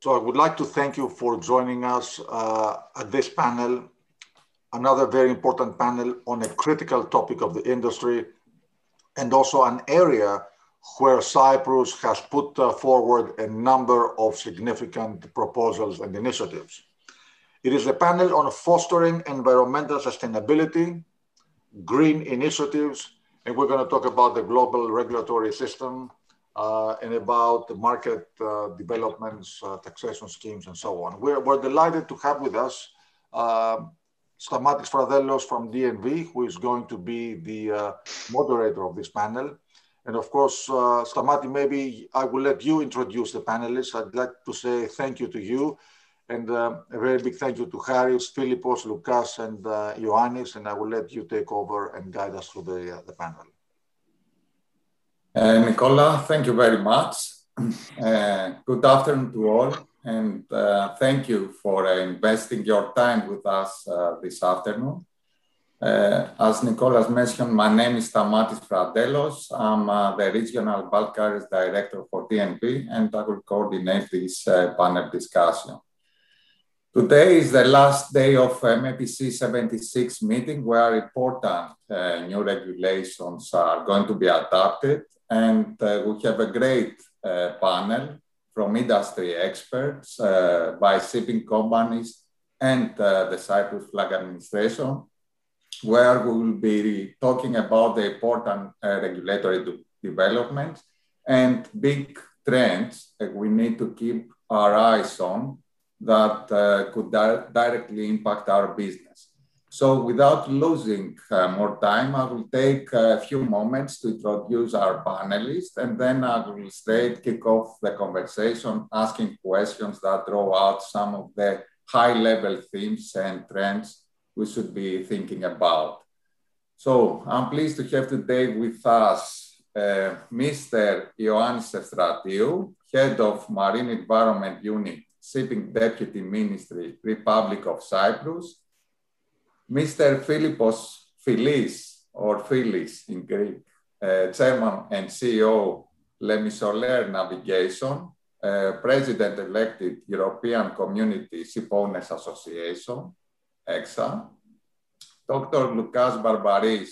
So I would like to thank you for joining us uh, at this panel, another very important panel on a critical topic of the industry, and also an area where Cyprus has put uh, forward a number of significant proposals and initiatives. It is a panel on fostering environmental sustainability, green initiatives, and we're going to talk about the global regulatory system and about the market uh, developments, uh, taxation schemes, and so on. We're, we're delighted to have with us uh, Stamatis Fradellos from DNV, who is going to be the uh, moderator of this panel. And of course, uh, Stamati, maybe I will let you introduce the panelists. I'd like to say thank you to you and uh, a very big thank you to Harris, Philippos, Lucas, and uh, Ioannis. And I will let you take over and guide us through the, uh, the panel. Uh, Nicola, thank you very much. Uh, good afternoon to all. And uh, thank you for investing your time with us this afternoon. Uh, as Nicolas mentioned, my name is Stamatis Fradellos. I'm uh, the Regional Bulk Carriers Director for DNV, and I will coordinate this uh, panel discussion. Today is the last day of MEPC 76 meeting where important uh, new regulations are going to be adopted. And uh, we have a great uh, panel from industry experts by shipping companies and the Cyprus Flag Administration where we will be talking about the important uh, regulatory de developments and big trends that we need to keep our eyes on that uh, could di directly impact our business. So without losing uh, more time, I will take a few moments to introduce our panelists and then I will straight kick off the conversation asking questions that draw out some of the high level themes and trends we should be thinking about. So I'm pleased to have today with us uh, Mr. Ioannis Efstratiou, Head of Marine Environment Unit, Shipping Deputy Ministry, Republic of Cyprus, Mr. Philippos Philis, or Philis in Greek, uh, Chairman and CEO, Lemissoler Navigation, uh, President-elected European Community Shipowners Association, ECSA. Dr. Lucas Barmparis,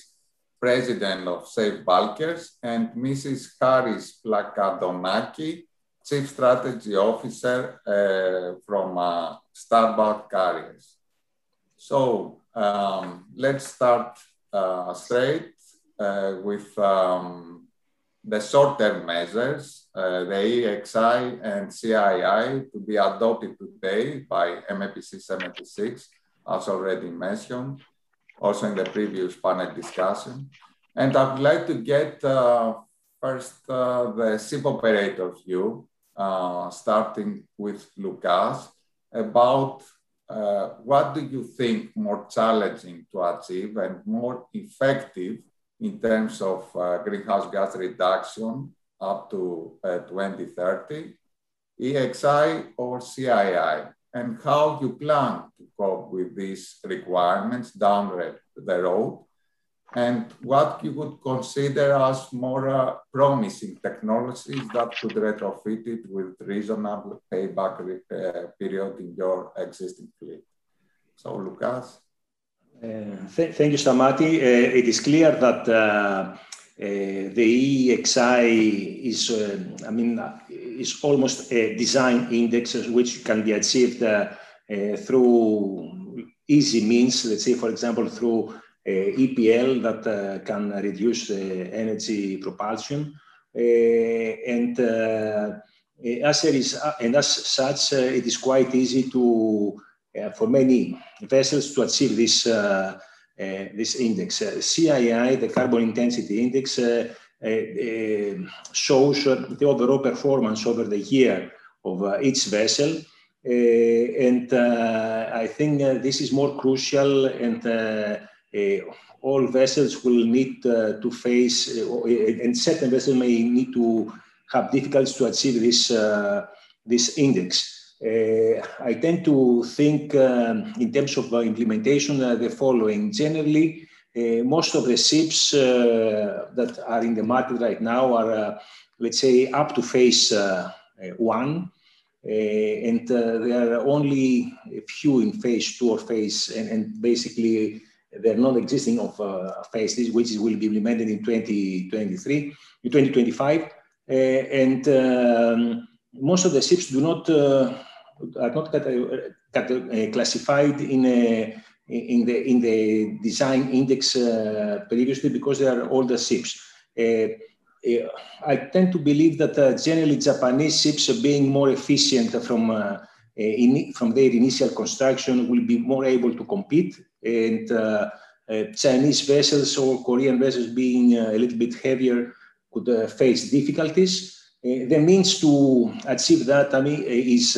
President of Safe Bulkers, and Mrs. Harris Plakantonaki, Chief Strategy Officer uh, from uh, Star Carriers. So um, let's start uh, straight uh, with um, the short-term measures, uh, the EEXI and CII to be adopted today by MEPC 76 as already mentioned, also in the previous panel discussion. And I would like to get uh, first the ship operator view, uh, starting with Lucas, about uh, what do you think more challenging to achieve and more effective in terms of uh, greenhouse gas reduction up to uh, 2030, EEXI or CII? and how you plan to cope with these requirements down the road and what you would consider as more uh, promising technologies that could retrofit it with reasonable payback uh, period in your existing fleet. So, Lucas. Uh, th thank you, Stamati. Uh, it is clear that uh, uh, the EEXI is, I mean, is almost a design index which can be achieved through easy means, let's say, for example, through EPL that can reduce energy propulsion. and as there is, and as such, it is quite easy to for many vessels to achieve this uh, uh, this index. Uh, CII, the carbon intensity index, shows the overall performance over the year of uh, each vessel. Uh, and uh, I think this is more crucial and all vessels will need to face, and certain vessels may need to have difficulties to achieve this, this index. Uh, I tend to think um, in terms of uh, implementation uh, the following. Generally, uh, most of the ships uh, that are in the market right now are, uh, let's say, up to phase one. and there are only a few in phase two or phase, and, and basically they're not existing of uh, phases, which will be implemented in 2023, in 2025. Uh, and um, most of the ships do not uh, are not classified in a in the in the design index uh, previously because they are older ships. Uh, uh, I tend to believe that generally Japanese ships being more efficient from in, from their initial construction will be more able to compete and Chinese vessels or Korean vessels being a little bit heavier could face difficulties. the means to achieve that I mean, is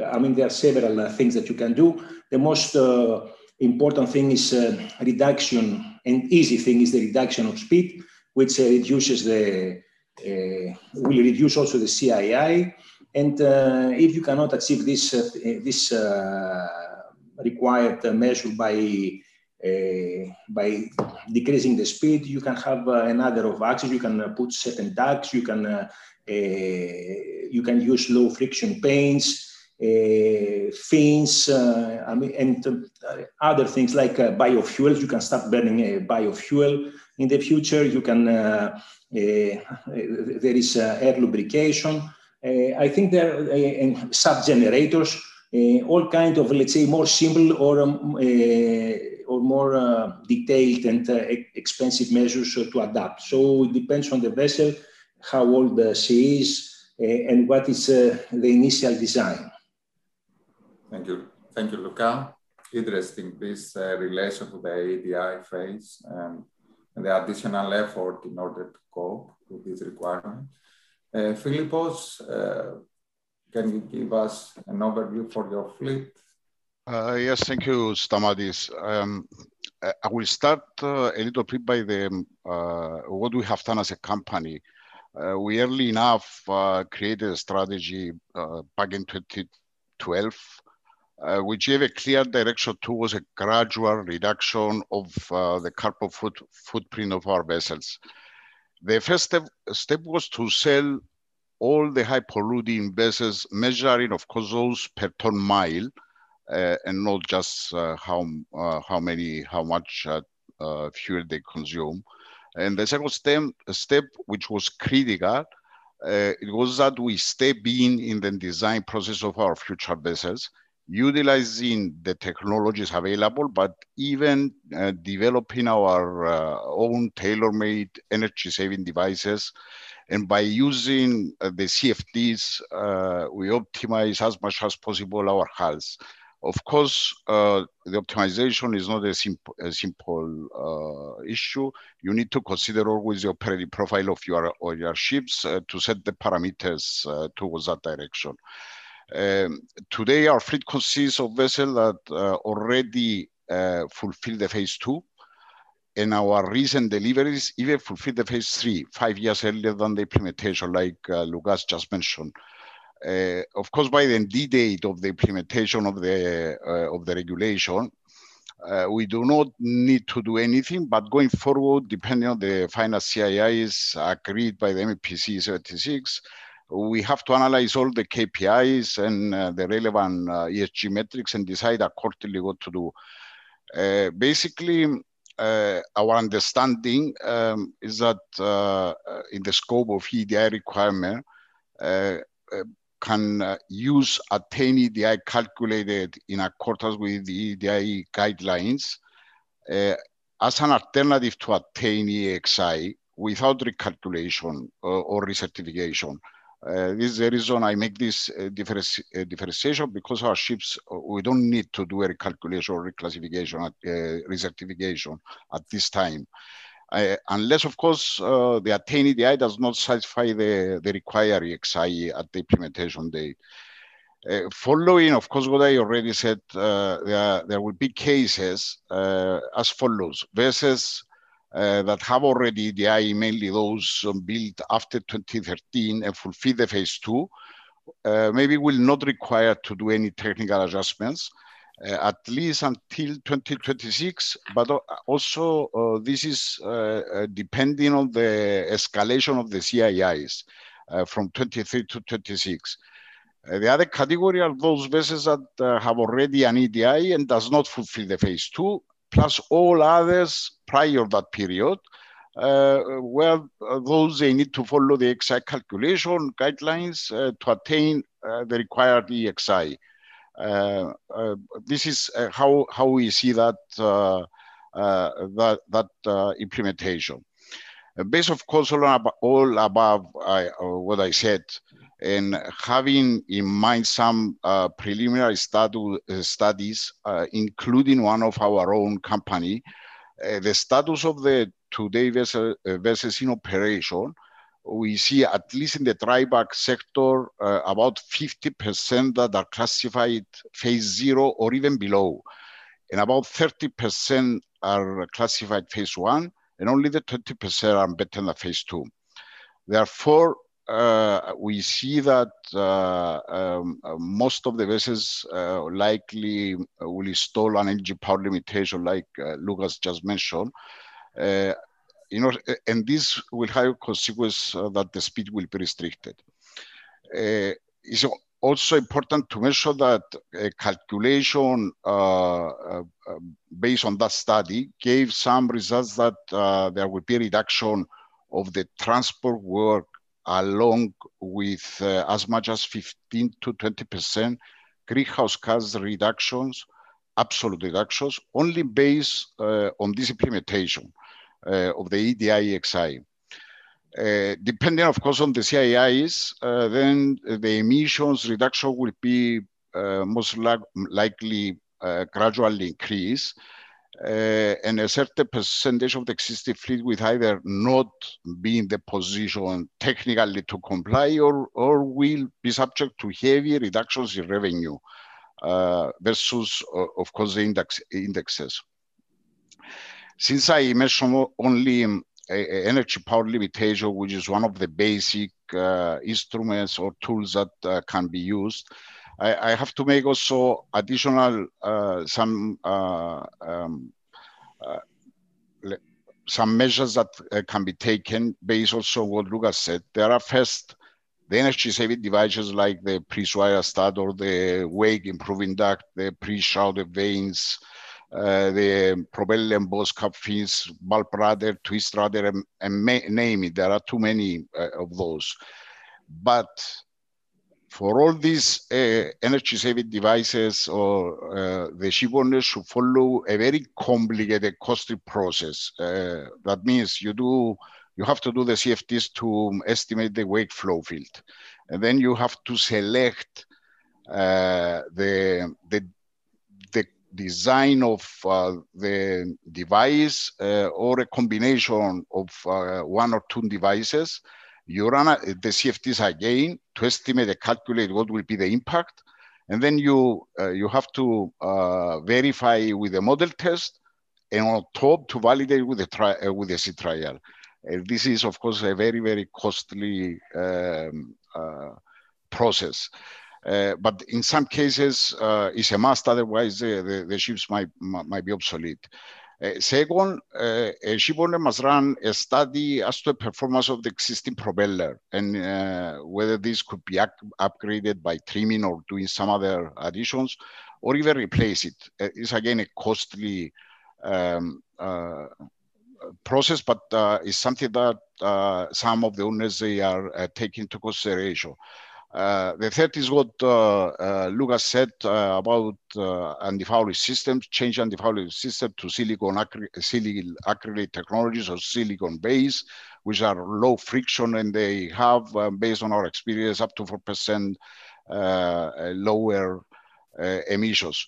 I mean, there are several uh, things that you can do. The most uh, important thing is uh, reduction, and easy thing is the reduction of speed, which uh, reduces the, uh, will reduce also the CII. And uh, if you cannot achieve this, this required measure by eh, by decreasing the speed, you can have eh, another of actions. You can eh, put certain tags. You can you can use low friction paints uh, fins, uh, I mean, and uh, other things like biofuels. You can start burning a biofuel in the future. You can, there is air lubrication. I think there are sub generators, all kind of, let's say, more simple or um, or more uh, detailed and uh, expensive measures uh, to adapt. So it depends on the vessel, how old she is, and what is the initial design. Thank you. Thank you, Luca. Interesting, this uh, relation to the EEDI phase and, and, the additional effort in order to cope with this requirement. Uh, Philippos, uh, can you give us an overview for your fleet? Uh, yes, thank you, Stamatis. Um, I will start uh, a little bit by the uh, what we have done as a company. Uh, we early enough uh, created a strategy uh, back in 2012 uh, which gave a clear direction towards a gradual reduction of the carbon foot, footprint of our vessels. The first step, step was to sell all the high polluting vessels, measuring, of course, per ton mile, uh, and not just uh, how uh, how many, how much uh, fuel they consume. And the second step, step which was critical, it was that we step in in the design process of our future vessels utilizing the technologies available, but even uh, developing our uh, own tailor-made energy-saving devices. And by using uh, the CFDs, uh, we optimize as much as possible our hulls. Of course, uh, the optimization is not a, simple, a simple uh, issue. You need to consider always the operating profile of your, your ships to set the parameters towards that direction. Um, today, our fleet consists of vessels that uh, already uh, fulfill the phase two, and our recent deliveries even fulfill the phase three, five years earlier than the implementation, like uh, Lucas just mentioned. Uh, of course, by the end date of the implementation of the uh, of the regulation, uh, we do not need to do anything, but going forward, depending on the final CIIs agreed by the MEPC 76, we have to analyze all the KPIs and uh, the relevant uh, ESG metrics and decide accordingly what to do. Basically, our understanding um, is that uh, uh, in the scope of EEDI requirement, can use attain EEDI calculated in accordance with the EEDI guidelines as an alternative to attain EEXI without recalculation or recertification. Uh, this is the reason I make this uh, uh, differentiation because our ships, uh, we don't need to do a recalculation or reclassification, at, uh, recertification at this time. Uh, unless, of course, the attained EEDI does not satisfy the, the required EEXI at the implementation date. following, of course, what I already said, there, there will be cases as follows. Versus uh, that have already EEDI, mainly those built after 2013 and fulfill the phase two, uh, maybe will not require to do any technical adjustments. Uh, at least until 2026, but also this is depending on the escalation of the CIIs from 23 to 26. Uh, the other category are those vessels that have already an EEDI and does not fulfill the phase two, plus all others prior that period, uh, where uh, those they need to follow the EEXI calculation guidelines uh, to attain uh, the required EEXI. this is how, how we see that, that, that implementation. based, of course, on all above I, what I said, and having in mind some uh, preliminary statu- uh, studies, uh, including one of our own company, uh, the status of the today vessel, vessels in operation, we see at least in the dry bulk sector about 50% that are classified phase zero or even below, and about 30% are classified phase one, and only the 20% are better than phase two. Therefore, uh, we see that uh, um, uh, most of the vessels uh, likely will install an energy power limitation, like uh, Lucas just mentioned. Uh, you know, and this will have consequence that the speed will be restricted. it's also important to mention that a calculation based on that study gave some results that there will be a reduction of the transport work along with uh, as much as 15 to 20% greenhouse gas reductions, absolute reductions, only based uh, on this implementation uh, of the EEDI EEXI. Uh, depending, of course, on the CIIs, uh, then the emissions reduction will be uh, most li likely gradually increase uh, and a certain percentage of the existing fleet will either not be in the position technically to comply or, or will be subject to heavy reductions in revenue uh, versus, uh, of course, the index, indexes. Since I mentioned only um, energy power limitation, which is one of the basic uh, instruments or tools that uh, can be used, I, I have to make also additional uh, some uh, um, uh, some measures that uh, can be taken based also on what Lucas said. There are first the energy saving devices like the pre-swirl stud or the wake improving duct, the pre-shrouded vanes, uh, the propeller embossed cup fins, bulb rudder, twist rudder, and, and name it. There are too many uh, of those. But for all these uh, energy saving devices or uh, the ship owners should follow a very complicated costly process. Uh, that means you do you have to do the CFDs to estimate the wake flow field. And then you have to select uh, the, the, the design of uh, the device uh, or a combination of one or two devices you run the CFDs again to estimate and calculate what will be the impact. And then you, uh, you have to uh, verify with the model test and on top to validate with the, tri uh, with the trial. this is, of course, a very, very costly um, uh, process. Uh, but in some cases, uh, it's a must. Otherwise, the, the ships might might be obsolete. Uh, second, uh, a ship owner must run a study as to the performance of the existing propeller and uh, whether this could be upgraded by trimming or doing some other additions or even replace it. Uh, it's again a costly um, uh, process, but uh, it's something that some of the owners they are taking into consideration. Uh, the third is what uh, uh, Lucas said uh, about uh, antifouling systems, change antifouling system to silicon, acry silicon acrylate technologies or silicon base, which are low friction and they have, based on our experience, up to 4% uh, lower emissions.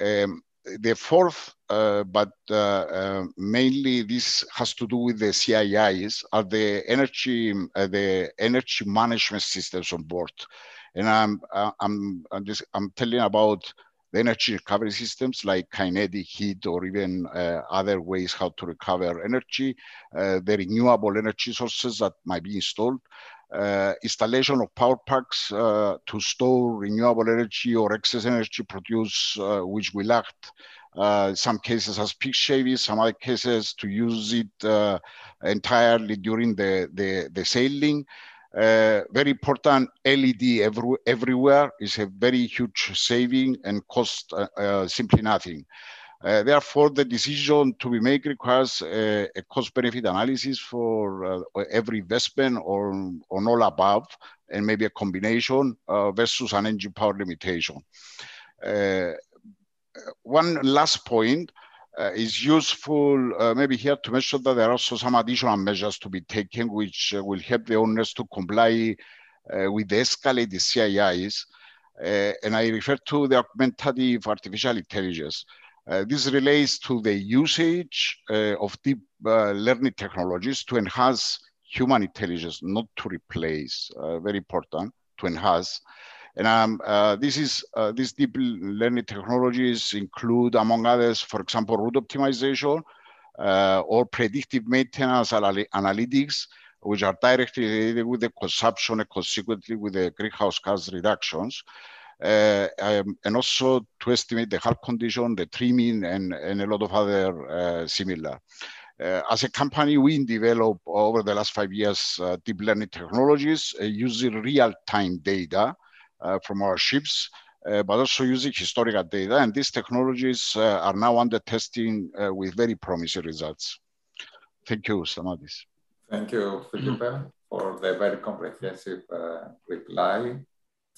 Um, the fourth, uh, but uh, uh, mainly this has to do with the CIIs, are the energy uh, the energy management systems on board, and I'm uh, I'm I'm, just, I'm telling about the energy recovery systems like kinetic heat or even uh, other ways how to recover energy, the renewable energy sources that might be installed, uh, installation of power packs uh, to store renewable energy or excess energy produced, uh, which we act uh, some cases as peak shaving, some other cases to use it entirely during the, the, the, sailing. Uh, very important LED every, everywhere is a very huge saving and cost uh, uh, simply nothing. Uh, therefore, the decision to be made requires a, a cost-benefit analysis for uh, every investment or on all above, and maybe a combination uh, versus an engine power limitation. one last point, uh, is useful uh, maybe here to mention that there are also some additional measures to be taken which uh, will help the owners to comply with the escalated CIIs. and I refer to the augmentative artificial intelligence. Uh, this relates to the usage uh, of deep uh, learning technologies to enhance human intelligence, not to replace. very important to enhance. And um, uh, this is uh, these deep learning technologies include, among others, for example, route optimization uh, or predictive maintenance analytics, which are directly related with the consumption and consequently with the greenhouse gas reductions. Uh, um, and also to estimate the hull condition, the trimming, and, and a lot of other uh, similar. Uh, as a company, we develop over the last five years deep learning technologies using real-time data uh, from our ships, uh, but also using historical data. And these technologies uh, are now under testing with very promising results. Thank you, Samadis. Thank you, Felipe, for the very comprehensive reply.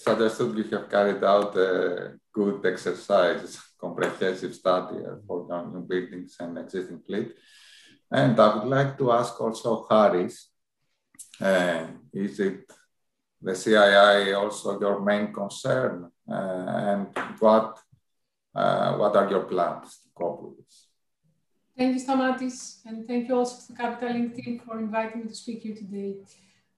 Understood you have carried out a good exercise, comprehensive study for new buildings and existing fleet. And I would like to ask also Haris, uh, is it the CII also your main concern? Uh, and what, uh, what are your plans to cope with this? Thank you, Stamatis, and thank you also to the Capital team for inviting me to speak here today.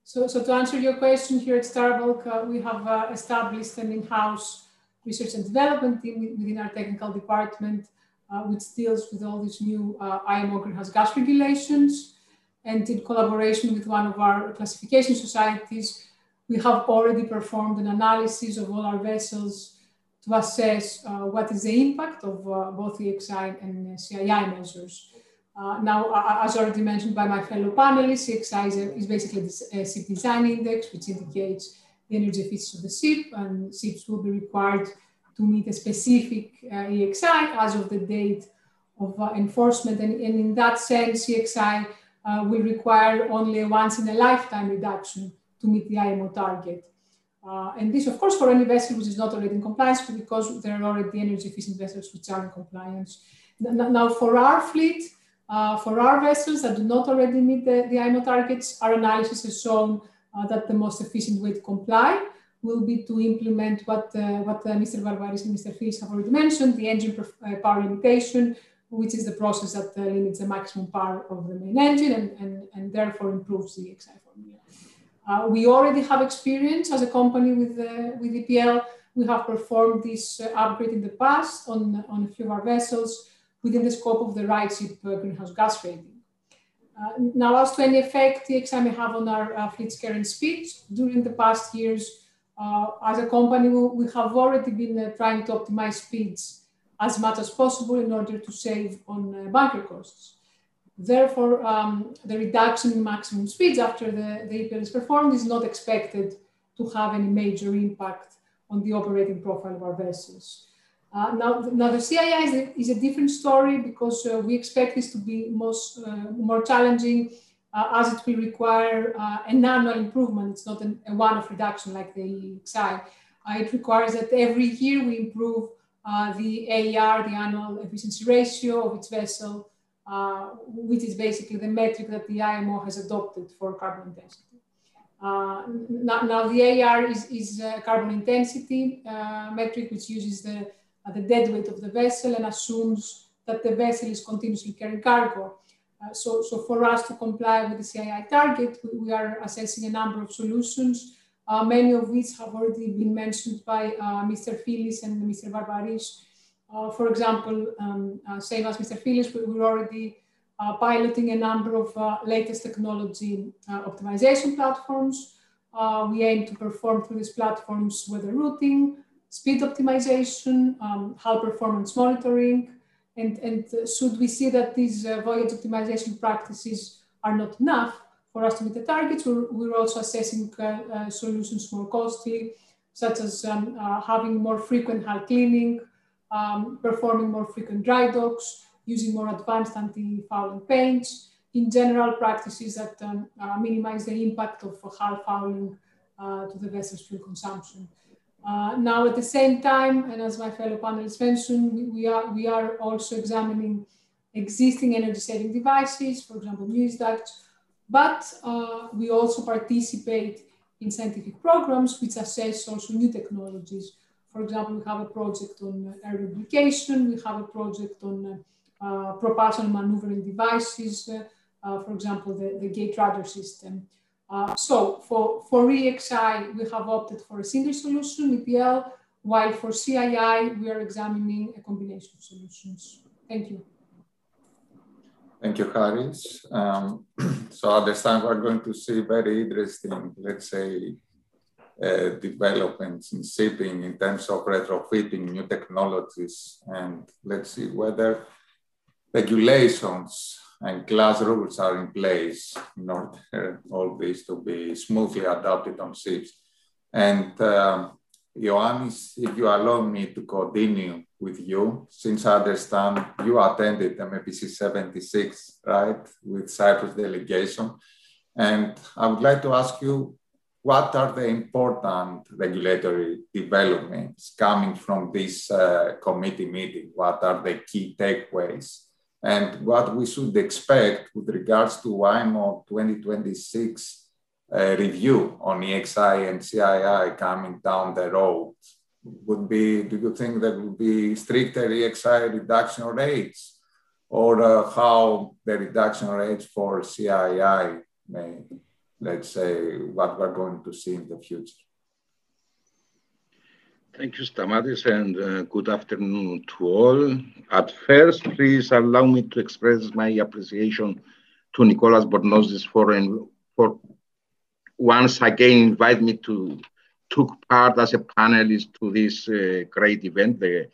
So, so to answer your question here at Star Bulk, uh, we have uh, established an in-house research and development team within our technical department, uh, which deals with all these new uh, IMO greenhouse gas regulations. And in collaboration with one of our classification societies, we have already performed an analysis of all our vessels to assess uh, what is the impact of uh, both EEXI and CII measures. Uh, now, as already mentioned by my fellow panelists, EEXI is, is basically a ship design index, which indicates the energy efficiency of the ship, and ships will be required to meet a specific uh, EEXI as of the date of uh, enforcement. And, and, in that sense, EEXI uh, will require only a once in a lifetime reduction to meet the IMO target. Uh, and this, of course, for any vessel which is not already in compliance, because there are already energy efficient vessels which are in compliance. Now, for our fleet, uh, for our vessels that do not already meet the, the IMO targets, our analysis has shown uh, that the most efficient way to comply will be to implement what, uh, what uh, Mr. Varvaris and Mr. Philis have already mentioned, the engine uh, power limitation, which is the process that limits the maximum power of the main engine and, and, and therefore improves the EEXI formula. We already have experience as a company with, with EPL. We have performed this upgrade in the past on, on a few of our vessels within the scope of the RightShip uh, greenhouse gas rating. Uh, now, as to any effect the EEXI may have on our uh, fleet's current speed, during the past years, as a company, we, we have already been trying to optimize speeds as much as possible in order to save on bunker costs. Therefore, um, the reduction in maximum speeds after the, the EPL is performed is not expected to have any major impact on the operating profile of our vessels. Uh, now, now, the CII is a, is a different story because uh, we expect this to be most, uh, more challenging uh, as it will require uh, an annual improvement. It's not an, a one-off reduction like the. Uh, it requires that every year we improve the AER, the annual efficiency ratio of its vessel, which is basically the metric that the IMO has adopted for carbon intensity. Now, now, the AER is, is a carbon intensity metric, which uses the, uh, the dead weight of the vessel and assumes that the vessel is continuously carrying cargo. Uh, so, so for us to comply with the CII target, we, we are assessing a number of solutions, many of which have already been mentioned by Mr. Philis and Mr. Varvaris uh, for example, um, uh, same as Mr. Philis, we, we're already uh, piloting a number of uh, latest technology uh, optimization platforms. Uh, we aim to perform through these platforms weather routing, speed optimization, um, hull performance monitoring, and, and should we see that these voyage optimization practices are not enough, for us to meet the targets. We're, we're also assessing uh, uh, solutions more costly, such as um, uh, having more frequent hull cleaning, um, performing more frequent dry docks, using more advanced anti-fouling paints, in general practices that um, uh, minimize the impact of hull fouling uh, to the vessel's fuel consumption. Uh, now, at the same time, and as my fellow panelists mentioned, we, are, we are also examining existing energy saving devices, for example, Mewis ducts, but uh, we also participate in scientific programs which assess also new technologies. For example, we have a project on air lubrication, we have a project on uh, propulsion maneuvering devices, uh, for example, the, the gate rudder system. Uh, so for, for EEXI, we have opted for a single solution, EPL, while for CII, we are examining a combination of solutions. Thank you. Thank you, Haris. Um, so at this time, we're going to see very interesting, let's say, uh, developments in shipping in terms of retrofitting new technologies. And let's see whether regulations and class rules are in place in order all this to be smoothly adopted on ships. And um, Ioannis, if you allow me to continue with you, since I understand you attended MEPC 76, right, with Cyprus delegation. And I would like to ask you, what are the important regulatory developments coming from this uh, committee meeting? What are the key takeaways? And what we should expect with regards to IMO 2026 uh, review on EEXI and CII coming down the road would be, do you think there will be stricter EEXI reduction rates or uh, how the reduction rates for CII may, let's say, what we're going to see in the future? Thank you, Stamatis, and uh, good afternoon to all. At first, please allow me to express my appreciation to Nicolas Bornozis for, for once again invite me to took part as a panelist to this uh, great event, the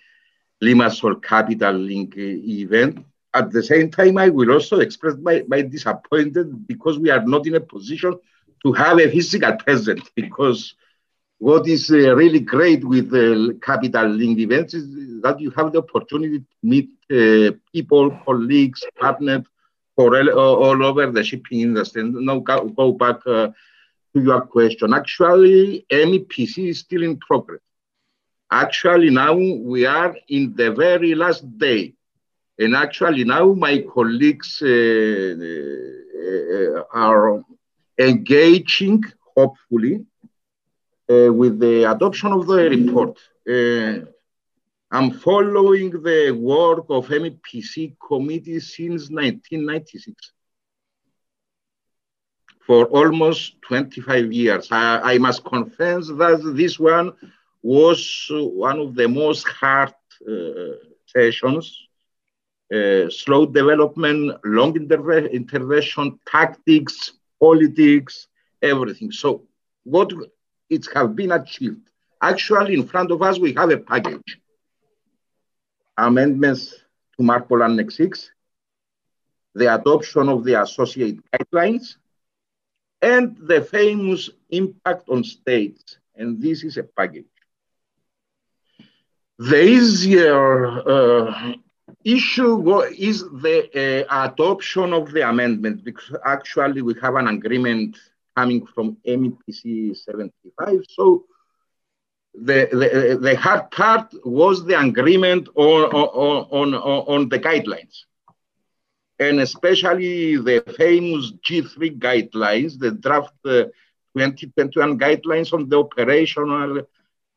Limassol Capital Link event. At the same time, I will also express my, my disappointment because we are not in a position to have a physical presence because what is uh, really great with the Capital Link events is that you have the opportunity to meet uh, people, colleagues, partners for all, all, over the shipping industry. And now go, go back uh, to your question. Actually, MEPC is still in progress. Actually, now we are in the very last day. And actually, now my colleagues uh, uh, are engaging, hopefully, uh, with the adoption of the report. Uh, I'm following the work of MEPC committee since 1996 for almost 25 years. I, I, must confess that this one was one of the most hard uh, sessions. Uh, slow development, long interve intervention, tactics, politics, everything. So what it has been achieved. Actually, in front of us, we have a package. Amendments to MARPOL Annex 6, the adoption of the associate guidelines, and the famous impact on states. And this is a package. The easier uh, issue is the uh, adoption of the amendment because actually we have an agreement coming from MEPC 75. So the, the, the hard part was the agreement on, on, on, on the guidelines. And especially the famous G3 guidelines, the draft uh, 2021 guidelines on the operational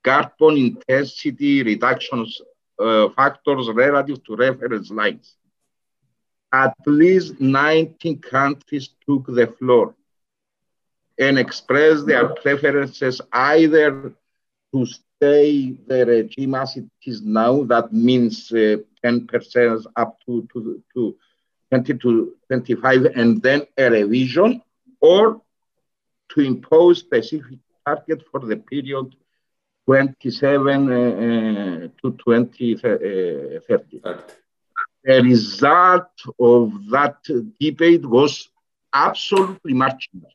carbon intensity reductions uh, factors relative to reference lines. At least 19 countries took the floor and express their preferences either to stay the regime as it is now, that means uh, 10% up to, to, to 20 to 25, and then a revision, or to impose specific target for the period 27 uh, uh, to 2030. Uh, the result of that debate was absolutely marginal.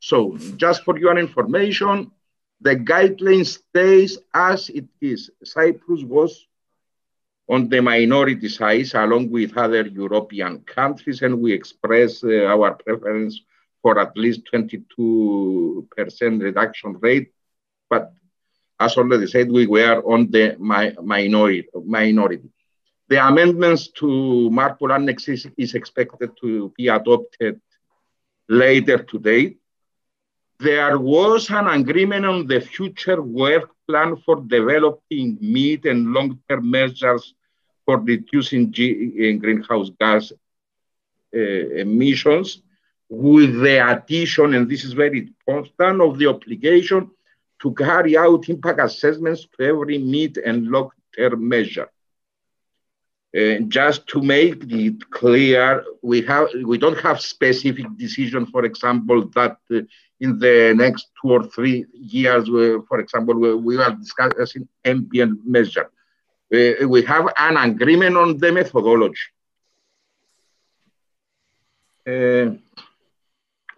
So just for your information, the guideline stays as it is. Cyprus was on the minority side along with other European countries, and we express uh, our preference for at least 22% reduction rate. But as already said, we were on the mi minority. minority. The amendments to MARPOL Annex is, is expected to be adopted later today. There was an agreement on the future work plan for developing mid and long-term measures for reducing G greenhouse gas uh, emissions with the addition, and this is very important, of the obligation to carry out impact assessments to every mid and long-term measure. Uh, just to make it clear, we have we don't have specific decision, for example, that uh, in the next two or three years, we, for example, we, we are discussing ambient measure. Uh, we have an agreement on the methodology. Uh,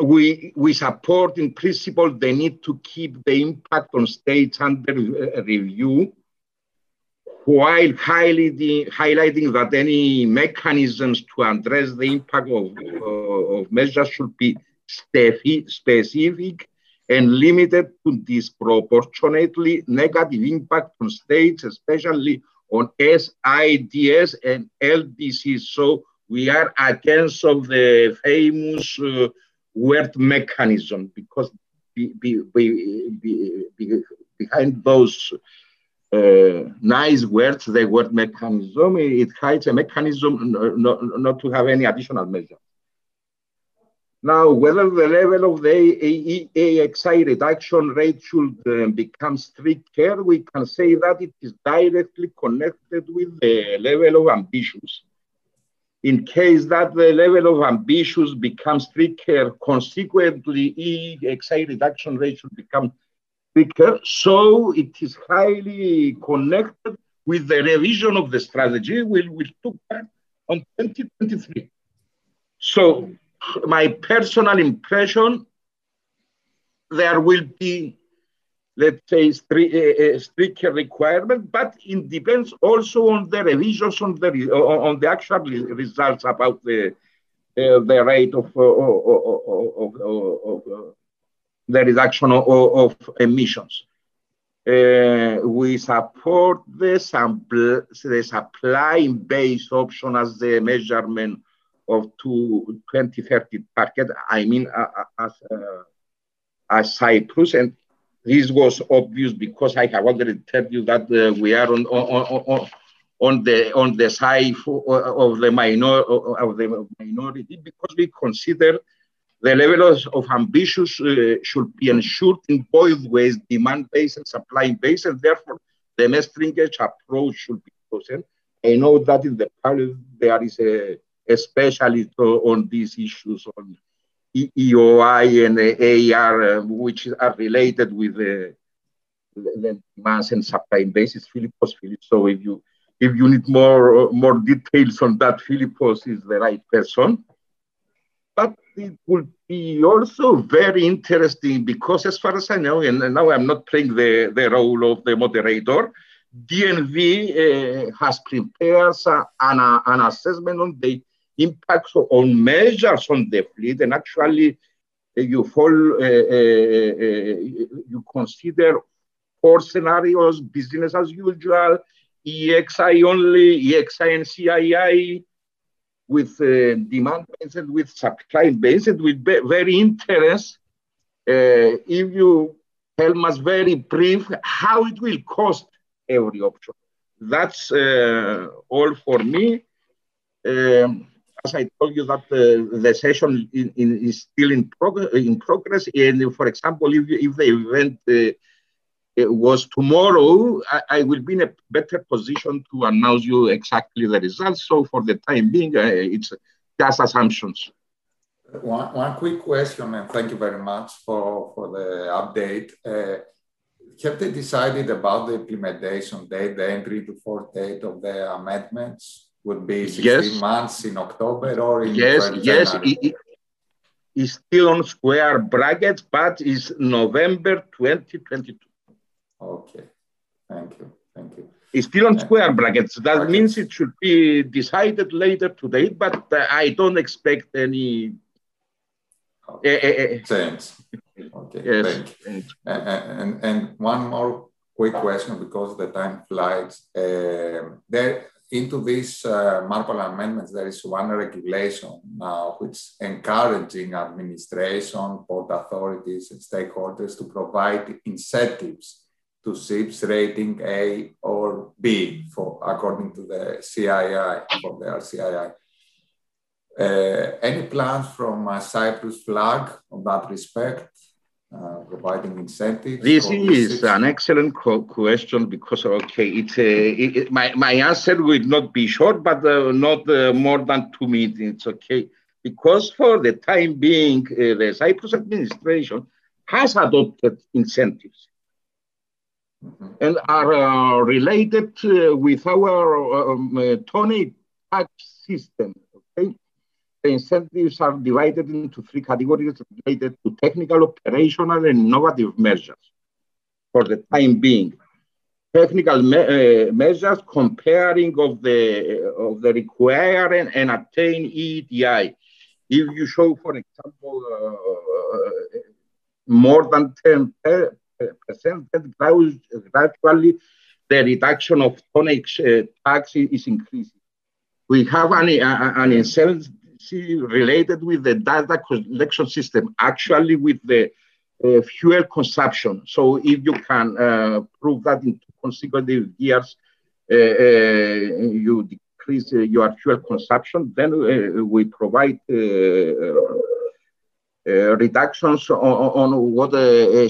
we, we support in principle the need to keep the impact on states under uh, review while highlighting, highlighting that any mechanisms to address the impact of, uh, of measures should be specific and limited to disproportionately negative impact on states, especially on SIDS and LDCs. So we are against of the famous uh, word mechanism because be, be, be, behind those uh, nice words, the word mechanism, it hides a mechanism not, not to have any additional measure. Now, whether the level of the AXI reduction rate should uh, become stricter, we can say that it is directly connected with the level of ambitions. In case that the level of ambitions becomes stricter, consequently, AXI reduction rate should become stricter. So it is highly connected with the revision of the strategy, we will took part on 2023. So my personal impression, there will be, let's say, a stricter requirement, but it depends also on the revisions on the on the actual results about the uh, the rate of, uh, of, of, of the reduction of, of emissions. Uh, we support the, sample, the supply-based option as the measurement of two, 2030 target, I mean, uh, as, uh, as Cyprus. And this was obvious because I have already told you that uh, we are on, on, on, on, the, on the side of the, minor, of the minority because we consider the level of, of ambition uh, should be ensured in both ways, demand-based and supply-based, and therefore the Maastricht approach should be chosen. I know that in the public there is a a specialist on these issues on EOI and AR, uh, which are related with the, the mass and supply basis. Philippos Philippos. So if you if you need more more details on that, Philippos is the right person. But it would be also very interesting because, as far as I know, and now I'm not playing the, the role of the moderator, DNV uh, has prepared an, an assessment on the impacts on measures on the fleet, and actually uh, you uh, you consider four scenarios: business as usual, EEXI only, EEXI and CII, with uh, demand based and with supply based. It will very interesting uh, if you tell us very brief how it will cost every option. That's uh, all for me. Um, as I told you that uh, the session in, in, is still in, prog- in progress. And for example, if, if the event uh, was tomorrow, I, I, will be in a better position to announce you exactly the results. So for the time being, uh, it's just assumptions. One, one quick question, and thank you very much for, for the update. Uh, have they decided about the implementation date, the entry to force date of the amendments? would be 16 yes. months in October or in yes, yes. It, is still on square brackets, but is November 2022. Okay, thank you, thank you. It's still on square brackets. That brackets. means it should be decided later today, but uh, I don't expect any okay. uh, change. Okay, yes. thank you. And, and, and one more quick question because the time flies. Uh, there, into these uh, Marpol amendments, there is one regulation now which encouraging administration, port authorities, and stakeholders to provide incentives to ships rating A or B for according to the CII for the CII. Uh, any plans from uh, Cyprus flag on that respect? Uh, providing incentives? This is an excellent question because, okay, it's a, it, my, my answer will not be short, but uh, not uh, more than two minutes, okay? Because for the time being, uh, the Cyprus administration has adopted incentives. And are uh, related with our um, tonnage tax system, okay? the incentives are divided into three categories related to technical, operational, and innovative measures for the time being. Technical me uh, measures comparing of the of the required and, and attain EEDI. If you show, for example, uh, more than 10 percent, gradually the reduction of tonnage uh, tax is increasing. We have an, an incentive related with the data collection system, actually with the uh, fuel consumption. So if you can uh, prove that in consecutive years, uh, uh you decrease uh, your fuel consumption, then we provide reductions on, on what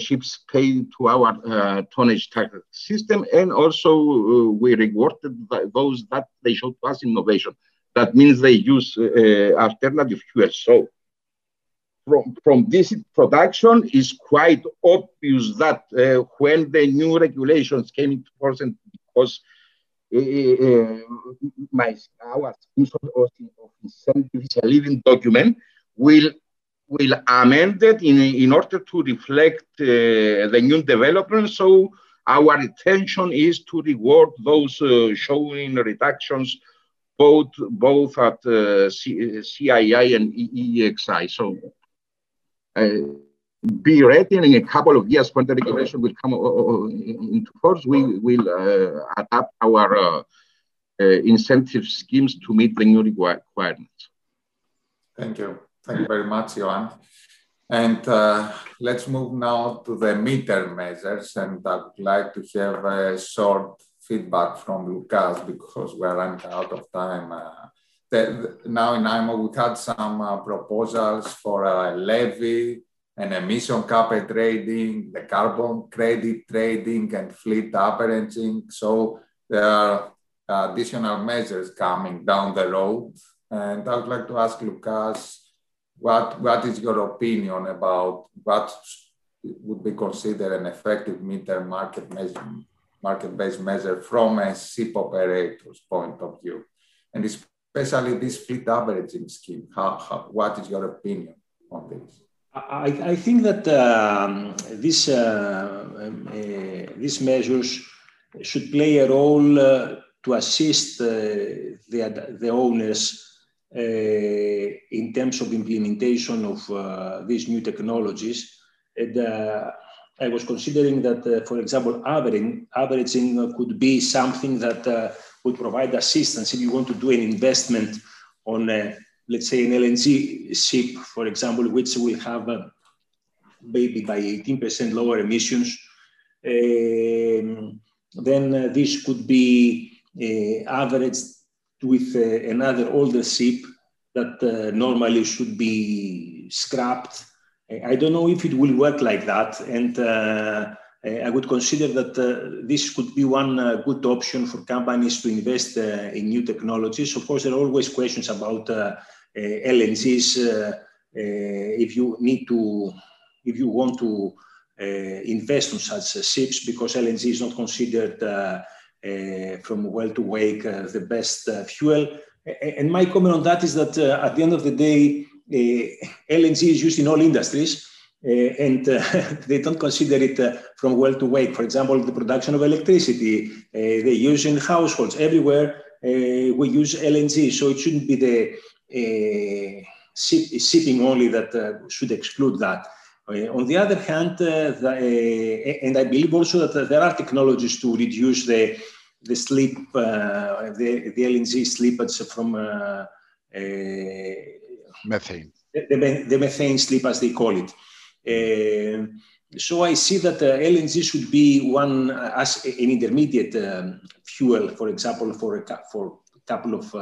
ships pay to our tonnage tax system, and also we rewarded those that they showed us innovation. That means they use uh, alternative fuels. So from, from this production is quite obvious that uh, when the new regulations came into force and because uh, uh my our of, incentive is a living document will will amend it in, in order to reflect uh, the new developments. So our intention is to reward those uh, showing reductions both both at uh, CII and EEXI. So uh, be ready, in a couple of years, when the regulation will come into force, we will uh, adapt our uh, incentive schemes to meet the new requirements. Thank you. Thank you very much, Johan. And uh, let's move now to the midterm measures. And I would like to have a short feedback from Lucas because we're running out of time. Uh, the, now in IMO, we had some uh, proposals for a levy, an emission cap trading, the carbon credit trading, and fleet averaging. So there are additional measures coming down the road. And I would like to ask Lucas, what, what is your opinion about what would be considered an effective midterm market market-based measure from a ship operator's point of view, and especially this fleet averaging scheme. How, how, what is your opinion on this? I, I think that um, this, uh, um, uh, these measures should play a role uh, to assist uh, the, the owners in terms of implementation of uh, these new technologies. And I was considering that, uh, for example, averaging, averaging could be something that uh, would provide assistance if you want to do an investment on, uh, let's say, an LNG ship, for example, which will have maybe by 18% lower emissions. Um, then uh, this could be uh, averaged with uh, another older ship that normally should be scrapped I don't know if it will work like that. And uh, I would consider that uh, this could be one uh, good option for companies to invest uh, in new technologies. Of course, there are always questions about uh, uh, LNGs. if you need to, if you want to invest on such ships, because LNG is not considered Uh, from well to wake uh, the best uh, fuel. And my comment on that is that at the end of the day, LNG is used in all industries. Uh, and uh, they don't consider it uh, from well to wake. For example, the production of electricity, they use in households everywhere. we use LNG, so it shouldn't be the shipping only that should exclude that. Uh, on the other hand, uh, the, uh, and I believe also that there are technologies to reduce the the sleep, the, the LNG slippage from methane. The, the, methane sleep, as they call it. Uh, so I see that uh, LNG should be one uh, as an intermediate um, fuel, for example, for a, for a couple of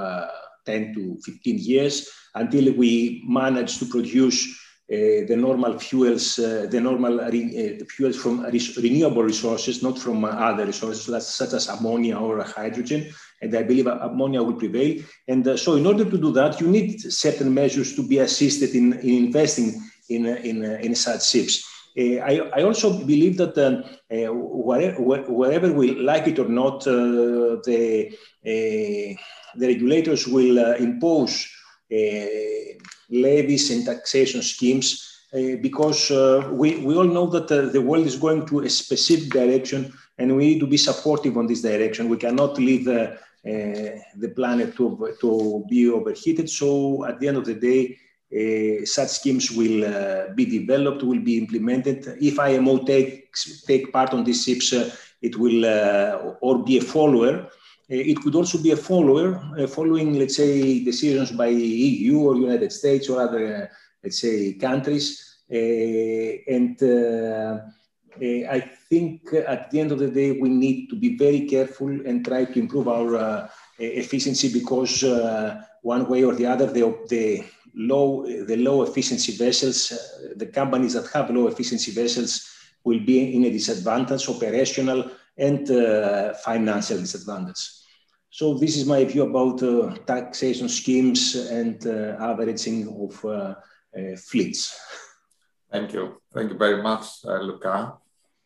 10 to 15 years until we manage to produce uh, the normal fuels, uh, the normal re, uh, fuels from renewable resources, not from other resources such as ammonia or hydrogen. And I believe ammonia will prevail. And so, in order to do that, you need certain measures to be assisted in, in investing in, in, in such ships. Uh, I, I, also believe that um, uh, wherever, wherever, we like it or not, uh, the, the regulators will impose levies and taxation schemes uh, because uh, we, we all know that uh, the world is going to a specific direction and we need to be supportive on this direction. We cannot leave the planet to, to be overheated. So at the end of the day, uh, such schemes will uh, be developed, will be implemented. If IMO takes take part on these ships, uh, it will or be a follower. Eh, it could also be a follower, eh, following, let's say, decisions by EU or United States or other, eh, let's say, countries. and I think at the end of the day, we need to be very careful and try to improve our efficiency because one way or the other, the, the low, the low efficiency vessels, uh, the companies that have low efficiency vessels will be in a disadvantage, operational and uh, financial disadvantage. So this is my view about uh, taxation schemes and uh, averaging of uh, uh, fleets. Thank you. Thank you very much, Luca.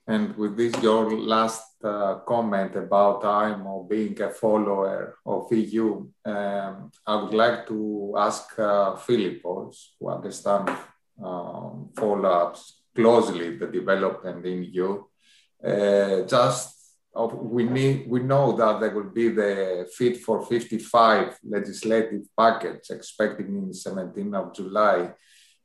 And with this, your last uh, comment about IMO being a follower of EU, um, I would like to ask uh, Philippos, who understands um, follow-ups closely the development in EU. Uh, just we need we know that there will be the Fit for 55 legislative package expecting in 17th of July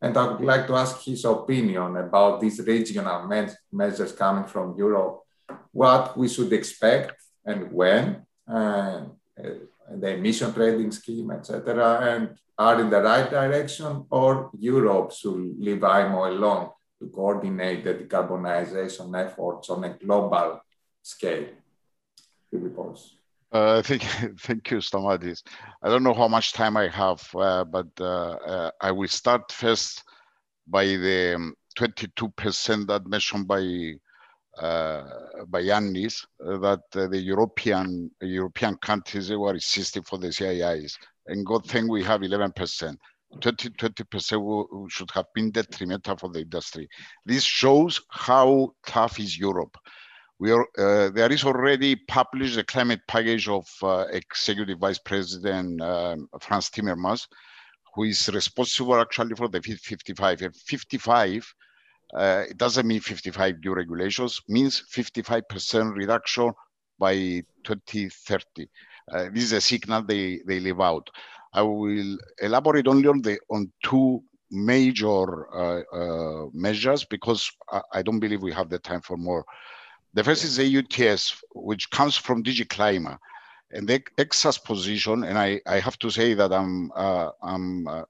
and I would like to ask his opinion about these regional me- measures coming from Europe, what we should expect and when, uh, the emission trading scheme, etc., and are in the right direction, or Europe should leave IMO alone to coordinate the decarbonization efforts on a global scale? Uh, thank, thank you, Stamatis. I don't know how much time I have, uh, but uh, uh I will start first by the 22% um, that mentioned by uh, by Yannis, uh, that the European European countries were resisting for the CIIs, and good thing we have 11%. 20 20% should have been detrimental for the industry. This shows how tough is Europe we are, uh, there is already published a climate package of uh, Executive Vice President um, Frans Timmermans, who is responsible actually for the 55. And 55, uh, it doesn't mean 55 new regulations, means 55% reduction by 2030. Uh, this is a signal they, they leave out. I will elaborate only on the on two major uh, uh, measures because I, I, don't believe we have the time for more. The first is EU ETS, which comes from DG Clima. And the ECSA's position, and I, I have to say that I'm, uh, I'm uh,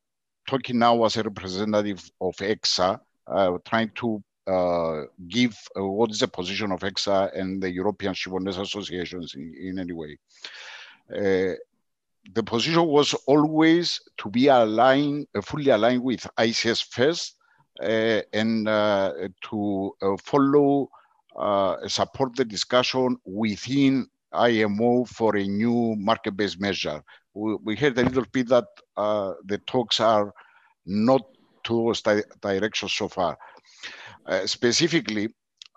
talking now as a representative of ECSA, uh, trying to uh, give uh, what is the position of ECSA and the European Shipowners Associations in, in any way. Uh, the position was always to be aligned, fully aligned with ICS first, and to follow support the discussion within IMO for a new market-based measure. We, we, heard a little bit that uh, the talks are not towards the direction so far. Uh, specifically,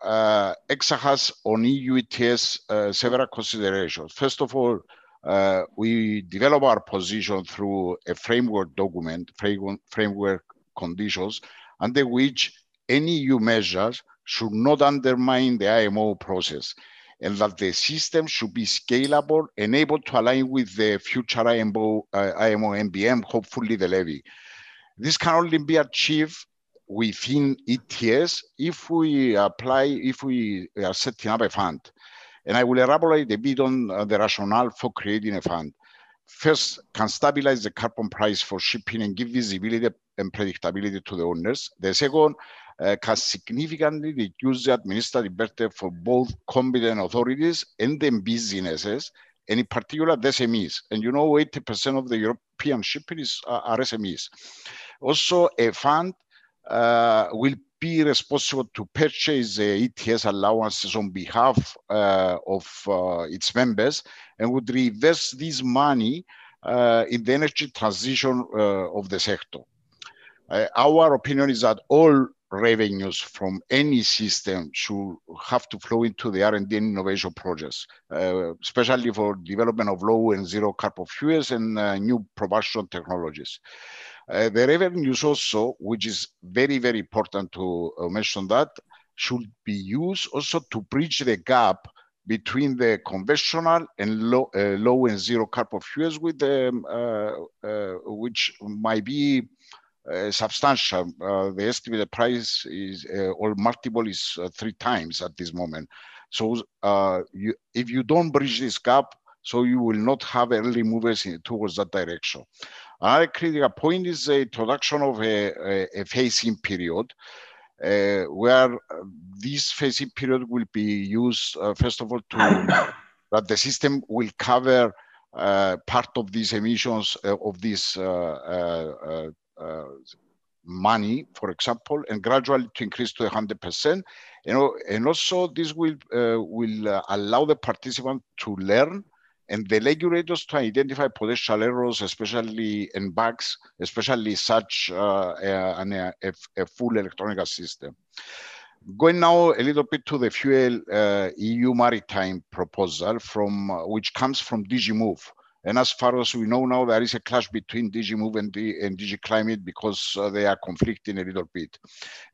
uh, ECSA has on EU ETS uh, several considerations. First of all, uh, we develop our position through a framework document, framework conditions, under which any EU measures should not undermine the IMO process and that the system should be scalable and able to align with the future IMO, uh, IMO MBM, hopefully the levy. This can only be achieved within ETS if we apply, if we are setting up a fund. And I will elaborate a bit on uh, the rationale for creating a fund. First, can stabilize the carbon price for shipping and give visibility and predictability to the owners. The second, uh, can significantly reduce the administrative burden for both competent authorities and the businesses, and in particular the SMEs. And you know, 80% of the European is, uh, are SMEs. Also, a fund uh, will be responsible to purchase the ETS allowances on behalf uh, of uh, its members and would reverse this money uh, in the energy transition uh, of the sector. Uh, our opinion is that all revenues from any system should have to flow into the R&D and innovation projects, uh, especially for development of low and zero carbon fuels and new propulsion technologies. Uh, the revenues also, which is very, very important to uh, mention that, should be used also to bridge the gap between the conventional and low, uh, low and zero carbon fuels with them, uh, uh, which might be uh, substantial. the estimated price is or multiple is three times at this moment. So you, if you don't bridge this gap, so you will not have early movers in, towards that direction. Another critical point is the introduction of a, a, a phasing period. Uh, where this phasing period will be used, uh, first of all, to that the system will cover uh, part of these emissions uh, of this uh, uh, money, for example, and gradually to increase to 100%. You know, and also this will, will allow the participant to learn and the regulators to identify potential errors, especially in bugs, especially such uh, a, a, full electronic system. Going now a little bit to the fuel uh, EU maritime proposal from uh, which comes from DG Move. And as far as we know now, there is a clash between DG Move and, and DG Climate because uh, they are conflicting a little bit.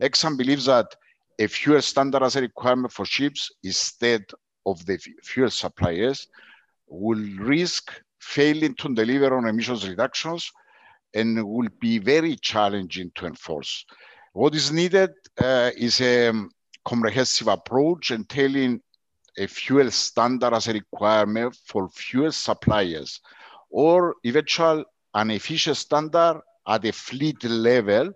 ECSA believes that a fuel standard as a requirement for ships instead of the fuel suppliers will risk failing to deliver on emissions reductions and will be very challenging to enforce. What is needed uh, is a comprehensive approach entailing a fuel standard as a requirement for fuel suppliers or eventual an efficient standard at a fleet level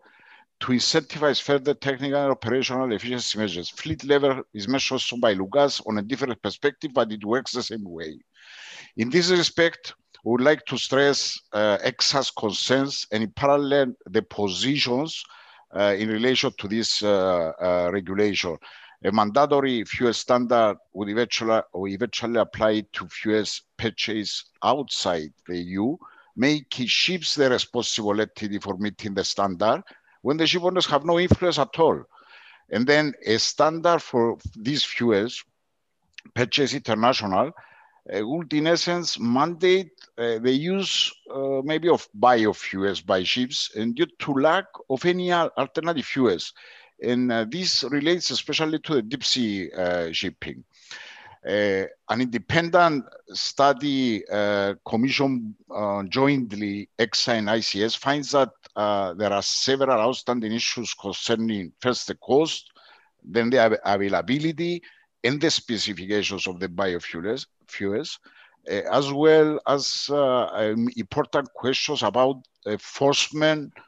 to incentivize further technical and operational efficiency measures. Fleet level is measured also by Lucas on a different perspective, but it works the same way. In this respect, we would like to stress uh, ECSA's concerns and in parallel the positions uh, in relation to this uh, uh, regulation. A mandatory fuel standard would eventually, would eventually apply to fuels purchased outside the EU, making ships the responsible entity for meeting the standard when the ship owners have no influence at all. And then a standard for these fuels, purchased international, uh, would in essence mandate uh, the use uh, maybe of biofuels by ships and due to lack of any alternative fuels. And uh, this relates especially to the deep sea uh, shipping. Uh, an independent study commissioned jointly ECSA and ICS finds that there are several outstanding issues concerning first the cost, then the availability, and the specifications of the biofuels, fuels, uh, as well as uh, um, important questions about enforcement uh,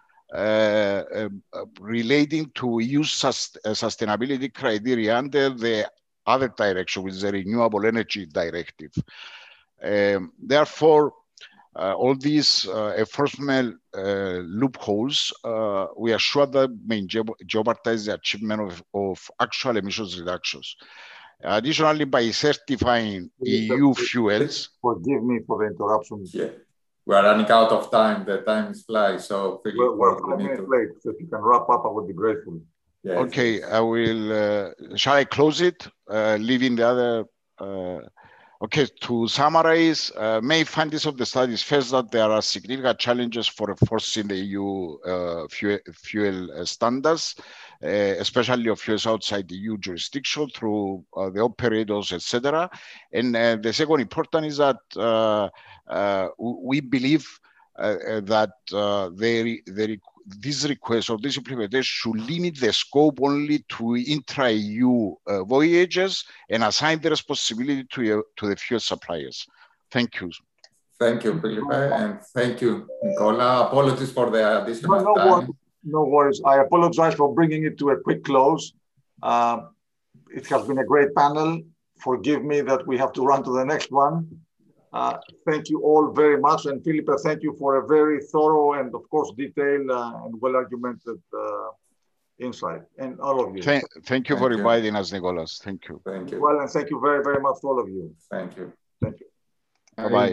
relating to EU sust sustainability criteria under the other direction, which is the Renewable Energy Directive. Um, therefore, uh, all these uh, enforcement uh, loopholes, we are sure that may jeopardize the achievement of, of actual emissions reductions. Additionally, by certifying EU fuels. Forgive me for the interruption. Yeah. We are running out of time. The time is flying. So, Philip, we're, we're five minutes to... late. So, if you can wrap up, I would be grateful. Yes. Okay, I will. Uh, shall I close it, uh, leaving the other uh, Okay, to summarize, uh, main findings of the study is first that there are significant challenges for enforcing the EU uh, fuel, fuel uh, standards, uh, especially of fuels outside the EU jurisdiction through uh, the operators, etc. And uh, the second important is that we believe that they, they this request or this implementation should limit the scope only to intra-EU uh, voyages and assign the responsibility to, uh, to the fuel suppliers. Thank you. Thank you, Felipe, and thank you, Nicola. Apologies for the additional no, no time. Worries. No worries. I apologize for bringing it to a quick close. Uh, it has been a great panel. Forgive me that we have to run to the next one. Uh, thank you all very much. And Felipe, thank you for a very thorough and, of course, detailed uh, and well argumented uh, insight. And all of you. Thank, thank you thank for you. inviting us, Nicholas. Thank you. Thank you. Well, and thank you very, very much to all of you. Thank you. Thank you. Bye bye.